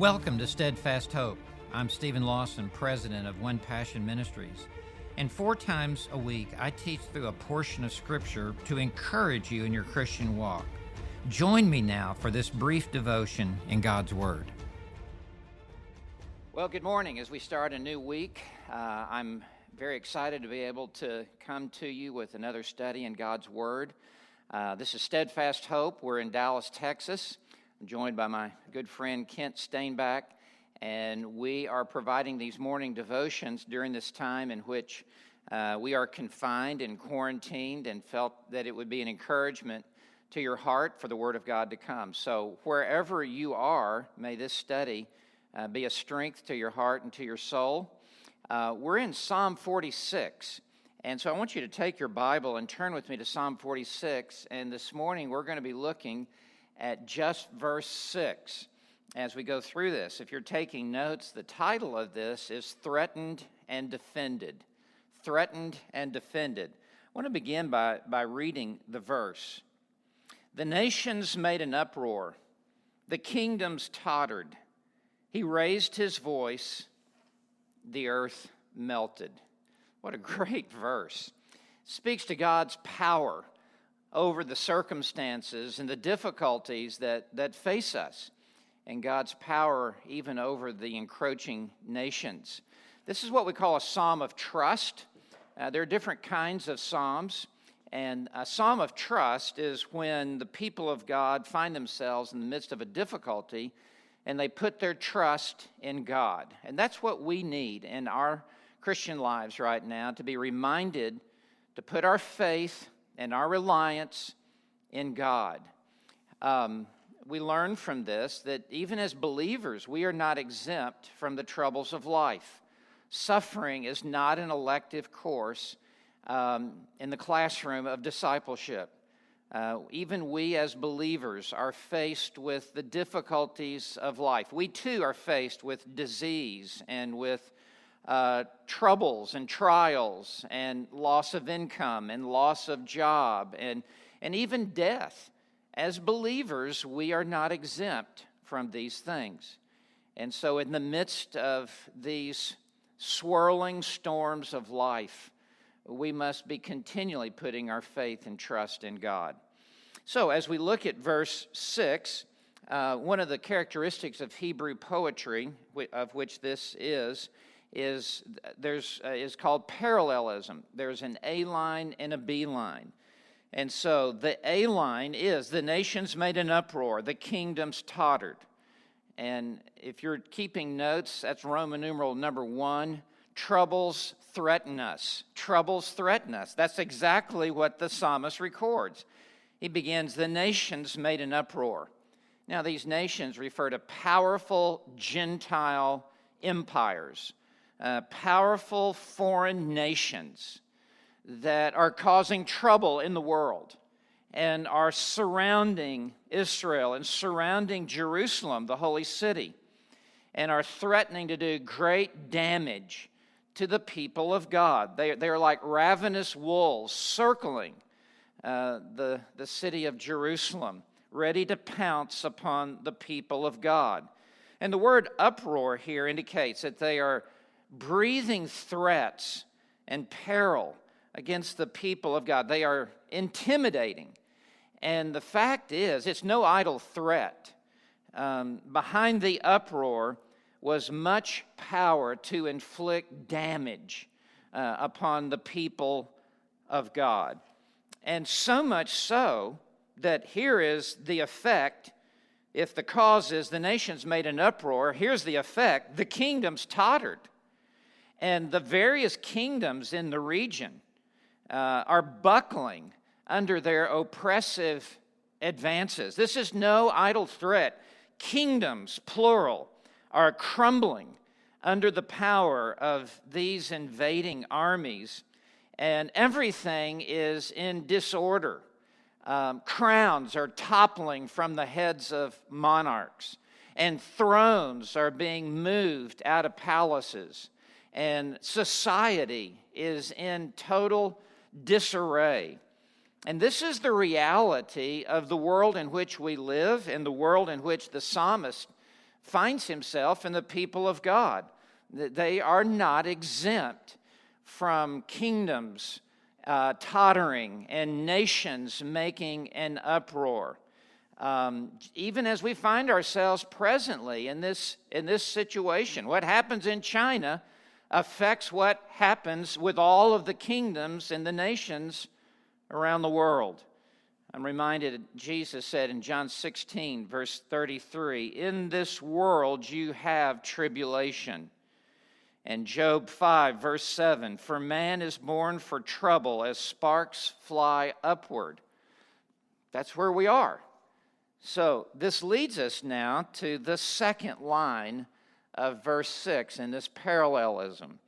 Welcome to Steadfast Hope. I'm Steven Lawson, president of One Passion Ministries. And four times a week, I teach through a portion of Scripture to encourage you in your Christian walk. Join me now for this brief devotion in God's Word. Well, good morning. As we start a new week, uh, I'm very excited to be able to come to you with another study in God's Word. Uh, this is Steadfast Hope. We're in Dallas, Texas. I'm joined by my good friend Kent Stainback, and we are providing these morning devotions during this time in which uh, we are confined and quarantined and felt that it would be an encouragement to your heart for the Word of God to come. So, wherever you are, may this study uh, be a strength to your heart and to your soul. Uh, we're in Psalm 46. And so I want you to take your Bible and turn with me to Psalm 46. And this morning we're going to be looking at just verse 6 as we go through this. If you're taking notes, the title of this is Threatened and Defended. Threatened and Defended. I want to begin by, by reading the verse. The nations made an uproar, the kingdoms tottered. He raised his voice, the earth melted. What a great verse. Speaks to God's power over the circumstances and the difficulties that, that face us, and God's power even over the encroaching nations. This is what we call a psalm of trust. Uh, there are different kinds of psalms, and a psalm of trust is when the people of God find themselves in the midst of a difficulty and they put their trust in God. And that's what we need in our Christian lives right now to be reminded to put our faith and our reliance in God. Um, we learn from this that even as believers, we are not exempt from the troubles of life. Suffering is not an elective course um, in the classroom of discipleship. Uh, even we as believers are faced with the difficulties of life. We too are faced with disease and with uh, troubles and trials and loss of income and loss of job and, and even death. As believers, we are not exempt from these things. And so, in the midst of these swirling storms of life, we must be continually putting our faith and trust in God. So, as we look at verse 6, uh, one of the characteristics of Hebrew poetry, of which this is, is there's uh, is called parallelism. There's an A line and a B line. And so the A line is the nations made an uproar, the kingdoms tottered. And if you're keeping notes, that's Roman numeral number one. Troubles threaten us. Troubles threaten us. That's exactly what the psalmist records. He begins, The nations made an uproar. Now, these nations refer to powerful Gentile empires uh, powerful foreign nations that are causing trouble in the world and are surrounding Israel and surrounding Jerusalem, the holy city, and are threatening to do great damage to the people of God. They, they are like ravenous wolves circling uh, the, the city of Jerusalem, ready to pounce upon the people of God. And the word uproar here indicates that they are breathing threats and peril against the people of God. They are intimidating. And the fact is, it's no idle threat. Um, behind the uproar was much power to inflict damage uh, upon the people of God. And so much so that here is the effect. If the cause is the nations made an uproar, here's the effect the kingdoms tottered. And the various kingdoms in the region uh, are buckling under their oppressive advances. This is no idle threat. Kingdoms, plural, are crumbling under the power of these invading armies, and everything is in disorder. Um, crowns are toppling from the heads of monarchs, and thrones are being moved out of palaces and society is in total disarray. And this is the reality of the world in which we live and the world in which the psalmist finds himself and the people of God. They are not exempt from kingdoms uh, tottering and nations making an uproar. Um, even as we find ourselves presently in this, in this situation, what happens in China affects what happens with all of the kingdoms and the nations around the world. I'm reminded Jesus said in John 16, verse 33, In this world you have tribulation. And Job 5, verse 7, For man is born for trouble as sparks fly upward. That's where we are. So this leads us now to the second line of verse 6 in this parallelism.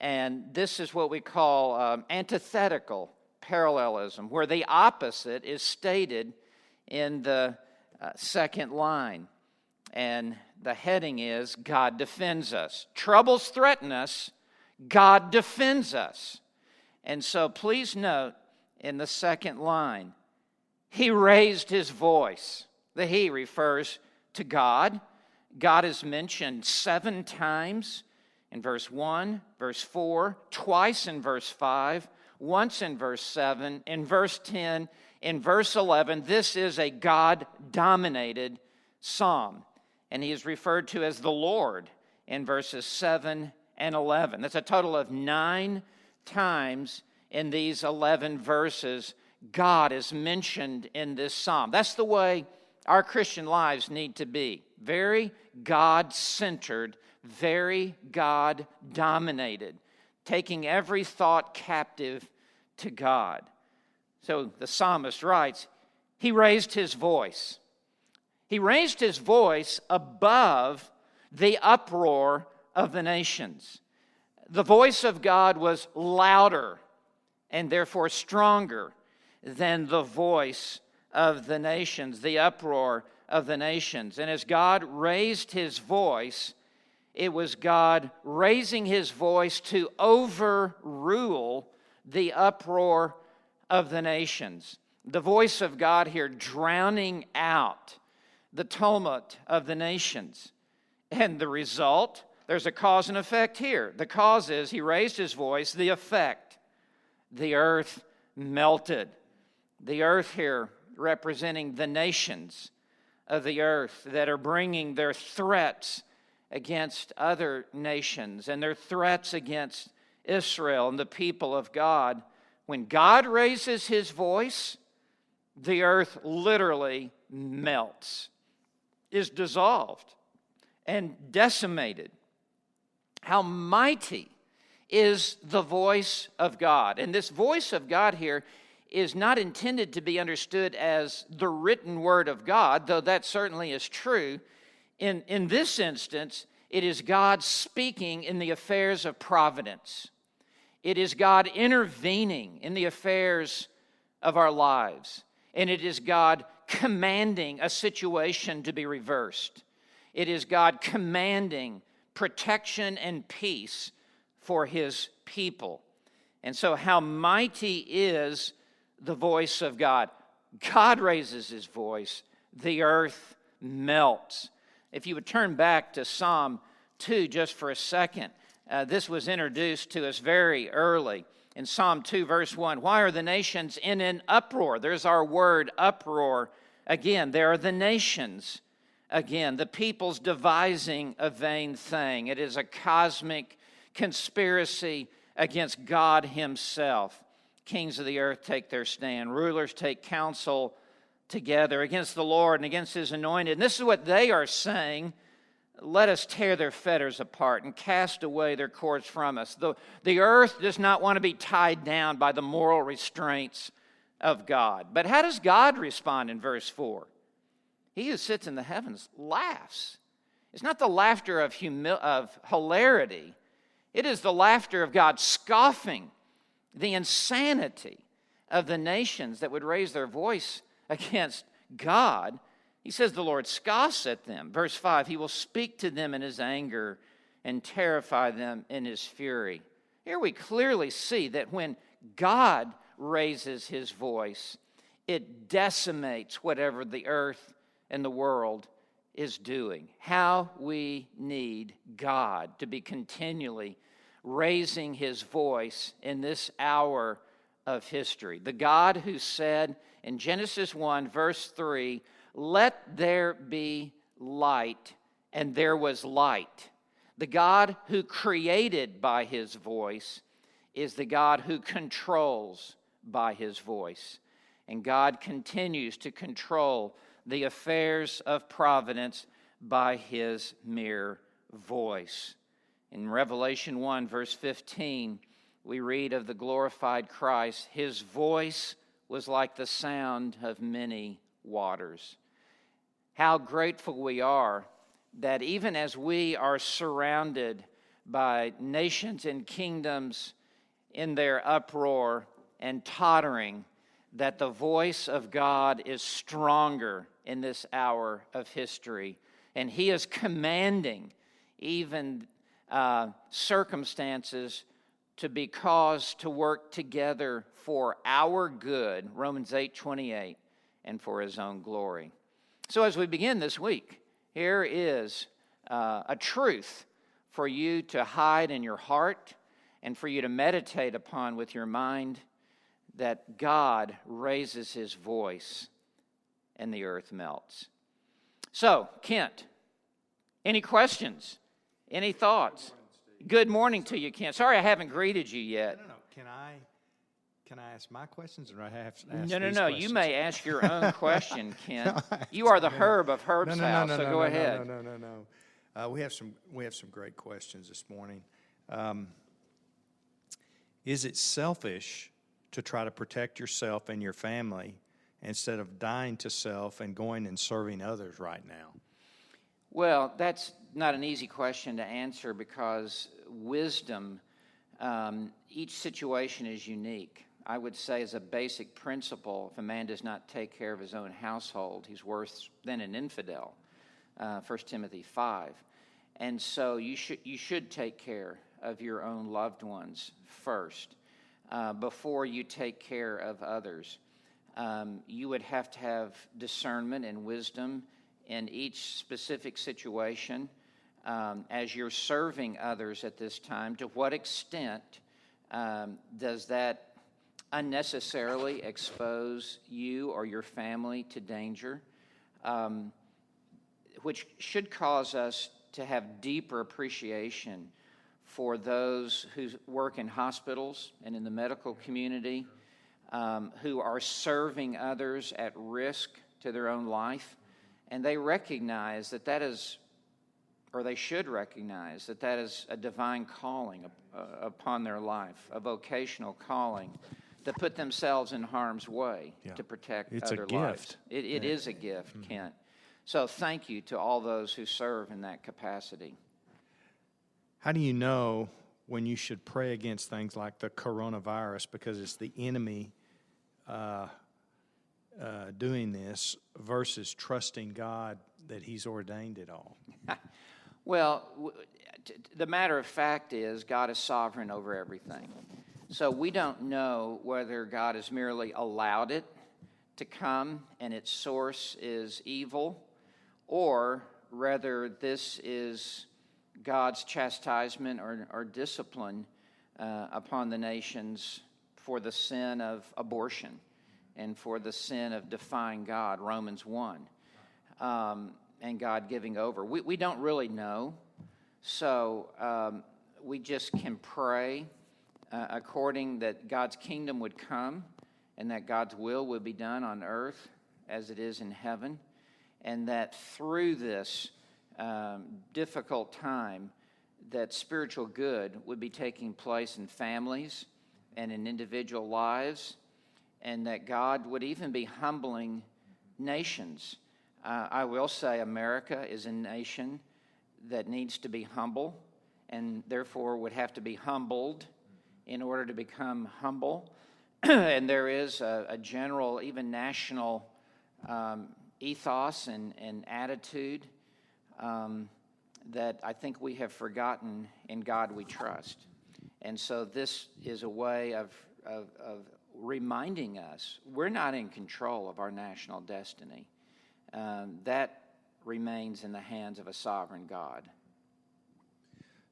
And this is what we call um, antithetical parallelism, where the opposite is stated in the uh, second line. And the heading is God defends us. Troubles threaten us, God defends us. And so please note in the second line, He raised His voice. The He refers to God. God is mentioned seven times in verse 1, verse 4, twice in verse 5, once in verse 7, in verse 10, in verse 11. This is a God dominated psalm, and he is referred to as the Lord in verses 7 and 11. That's a total of nine times in these 11 verses. God is mentioned in this psalm. That's the way our Christian lives need to be very God centered, very God dominated taking every thought captive to God. So the psalmist writes, He raised his voice. He raised his voice above the uproar of the nations. The voice of God was louder and therefore stronger than the voice of the nations, the uproar of the nations. And as God raised his voice, it was God raising his voice to overrule the uproar of the nations. The voice of God here drowning out the tumult of the nations. And the result, there's a cause and effect here. The cause is he raised his voice, the effect, the earth melted. The earth here representing the nations of the earth that are bringing their threats against other nations and their threats against Israel and the people of God. When God raises his voice, the earth literally melts, is dissolved, and decimated. How mighty is the voice of God. And this voice of God here is not intended to be understood as the written word of God, though that certainly is true. In, in this instance, it is God speaking in the affairs of providence. It is God intervening in the affairs of our lives. And it is God commanding a situation to be reversed. It is God commanding protection and peace for his people. And so, how mighty is the voice of God? God raises his voice, the earth melts. If you would turn back to Psalm 2 just for a second, uh, this was introduced to us very early in Psalm 2, verse 1. Why are the nations in an uproar? There's our word uproar again. There are the nations again, the people's devising a vain thing. It is a cosmic conspiracy against God Himself. Kings of the earth take their stand, rulers take counsel together against the Lord and against his anointed. And this is what they are saying. Let us tear their fetters apart and cast away their cords from us. The, the earth does not want to be tied down by the moral restraints of God. But how does God respond in verse 4? He who sits in the heavens laughs. It's not the laughter of, humil- of hilarity, it is the laughter of God scoffing the insanity of the nations that would raise their voice against God, he says the Lord scoffs at them. Verse 5 He will speak to them in his anger and terrify them in his fury. Here we clearly see that when God raises his voice, it decimates whatever the earth and the world is doing, how we need God to be continually raising his voice in this hour of history. The God who said in Genesis 1, verse 3, Let there be light, and there was light. The God who created by his voice is the God who controls by his voice. And God continues to control the affairs of providence by his mere voice. In Revelation 1, verse 15, we read of the glorified Christ. His voice was like the sound of many waters. How grateful we are that even as we are surrounded by nations and kingdoms in their uproar and tottering, that the voice of God is stronger in this hour of history. And He is commanding even uh, circumstances to be caused to work together for our good, Romans 8 28, and for His own glory. So, as we begin this week, here is uh, a truth for you to hide in your heart and for you to meditate upon with your mind that God raises his voice and the earth melts. So, Kent, any questions? Any thoughts? Good morning to you, Ken. Sorry I haven't greeted you yet. No, no, no. Can I can I ask my questions, or I have to ask No, no, no. You may ask your own question, Kent. you are the herb of Herb's no, no, house, no, so no, go no, ahead. No, no, no, no. Uh, we have some we have some great questions this morning. Um, is it selfish to try to protect yourself and your family instead of dying to self and going and serving others right now? Well, that's not an easy question to answer because wisdom, um, each situation is unique. I would say, as a basic principle, if a man does not take care of his own household, he's worse than an infidel. Uh, 1 Timothy 5. And so you should, you should take care of your own loved ones first uh, before you take care of others. Um, you would have to have discernment and wisdom in each specific situation um, as you're serving others at this time. To what extent um, does that unnecessarily expose you or your family to danger? Um, which should cause us to have deeper appreciation for those who work in hospitals and in the medical community, um, who are serving others at risk to their own life. And they recognize that that is, or they should recognize that that is a divine calling uh, upon their life, a vocational calling to put themselves in harm's way yeah. to protect it's other a lives. Gift. It, it yeah. is a gift, mm-hmm. Kent. So thank you to all those who serve in that capacity. How do you know when you should pray against things like the coronavirus because it's the enemy uh, uh, doing this versus trusting God that He's ordained it all? well, w- t- the matter of fact is, God is sovereign over everything. So we don't know whether God has merely allowed it to come and its source is evil, or rather, this is God's chastisement or, or discipline uh, upon the nations for the sin of abortion and for the sin of defying God, Romans 1, um, and God giving over. We, we don't really know, so um, we just can pray uh, according that God's kingdom would come and that God's will would be done on earth as it is in heaven, and that through this, um, difficult time that spiritual good would be taking place in families and in individual lives, and that God would even be humbling nations. Uh, I will say America is a nation that needs to be humble and therefore would have to be humbled in order to become humble. and there is a, a, general, even national um, ethos and, and attitude um, that I think we have forgotten in God we trust. And so this is a way of, of, of reminding us we're not in control of our national destiny. Um, that remains in the hands of a sovereign God.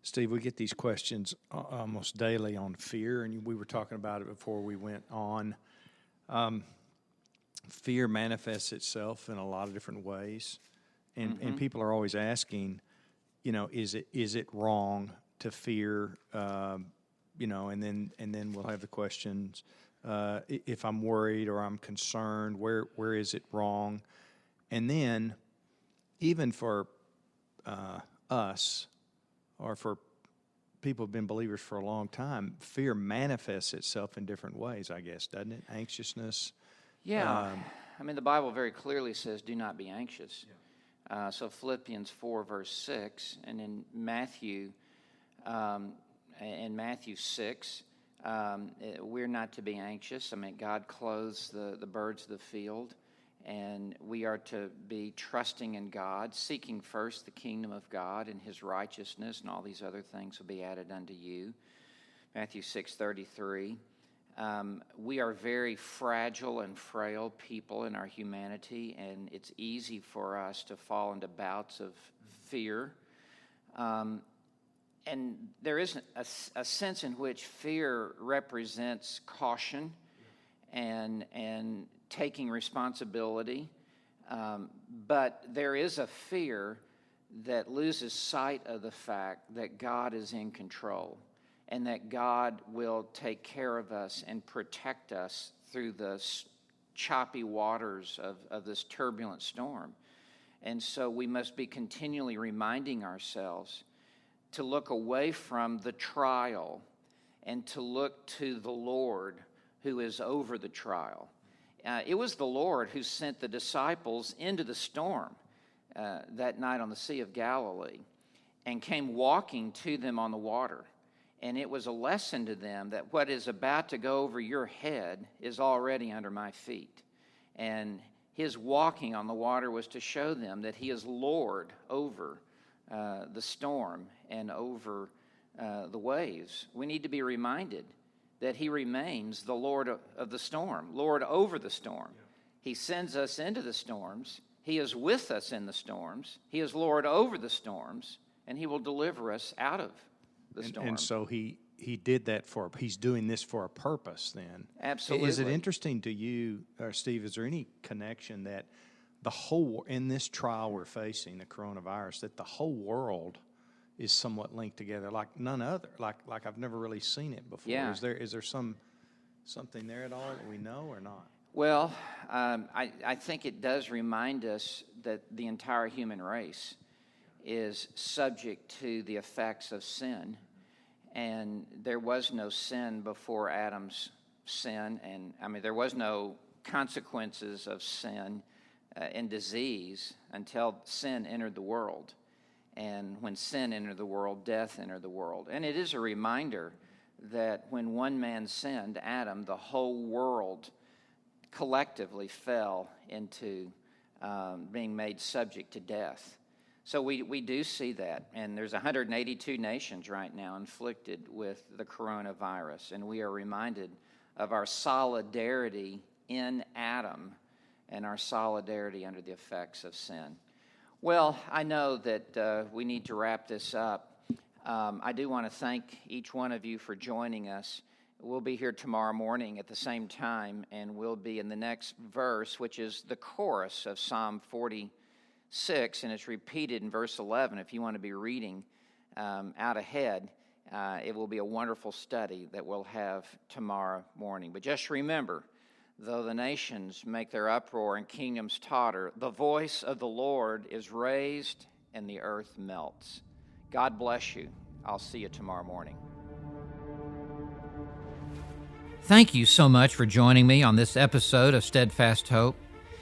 Steve, we get these questions uh, almost daily on fear, and we were talking about it before we went on. Um, fear manifests itself in a lot of different ways, and mm-hmm. and people are always asking, you know, is it is it wrong to fear? Um, you know, and then and then we'll have the questions. Uh, if I'm worried or I'm concerned, where where is it wrong? And then, even for uh, us, or for people who've been believers for a long time, fear manifests itself in different ways, I guess, doesn't it? Anxiousness. Yeah. Um, I mean, the Bible very clearly says, do not be anxious. Yeah. Uh, so, Philippians 4, verse 6, and in Matthew, um, in Matthew 6, um, eh, we're not to be anxious. I mean, God clothes the, the birds of the field and we are to be trusting in God, seeking first the kingdom of God and his righteousness, and all these other things will be added unto you. Matthew 6:33. Um, we are very fragile and frail people in our humanity, and it's easy for us to fall into bouts of fear. Um, and there is a, a sense in which fear represents caution and, and taking responsibility, um, but there is a fear that loses sight of the fact that God is in control and that God will take care of us and protect us through the choppy waters of, of this turbulent storm. And so we must be continually reminding ourselves to look away from the trial and to look to the Lord who is over the trial uh, it was the Lord who sent the disciples into the storm uh, that night on the Sea of Galilee and came walking to them on the water. And it was a lesson to them that what is about to go over your head is already under my feet. And his walking on the water was to show them that he is Lord over uh, the storm and over uh, the waves. We need to be reminded that he remains the Lord of the storm, Lord over the storm. He sends us into the storms. He is with us in the storms. He is Lord over the storms, and he will deliver us out of the and, storm. And so he he did that for he's doing this for a purpose then. Absolutely. Is it interesting to you or Steve is there any connection that the whole in this trial we're facing the coronavirus that the whole world is somewhat linked together, like none other. Like like I've never really seen it before. Yeah. Is there is there some something there at all that we know or not? Well, um, I, I think it does remind us that the entire human race is subject to the effects of sin. And there was no sin before Adam's sin. And I mean, there was no consequences of sin uh, and disease until sin entered the world. And when sin entered the world, death entered the world. And it is a reminder that when one man sinned, Adam, the whole world collectively fell into um, being made subject to death. So we, we do see that. And there's 182 nations right now inflicted with the coronavirus. And we are reminded of our solidarity in Adam and our solidarity under the effects of sin. Well, I know that uh, we need to wrap this up. Um, I do want to thank each one of you for joining us. We'll be here tomorrow morning at the same time, and we'll be in the next verse, which is the chorus of Psalm 46, and it's repeated in verse 11. If you want to be reading um, out ahead, uh, it will be a wonderful study that we'll have tomorrow morning. But just remember, Though the nations make their uproar and kingdoms totter, the voice of the Lord is raised and the earth melts. God bless you. I'll see you tomorrow morning. Thank you so much for joining me on this episode of Steadfast Hope.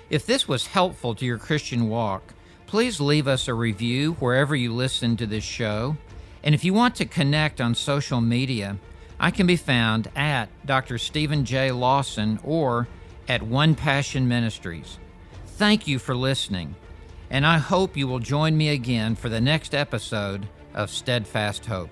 If this was helpful to your Christian walk, please leave us a review wherever you listen to this show. And if you want to connect on social media, I can be found at Dr. Steven J. Lawson or at One Passion Ministries. Thank you for listening, and I hope you will join me again for the next episode of Steadfast Hope.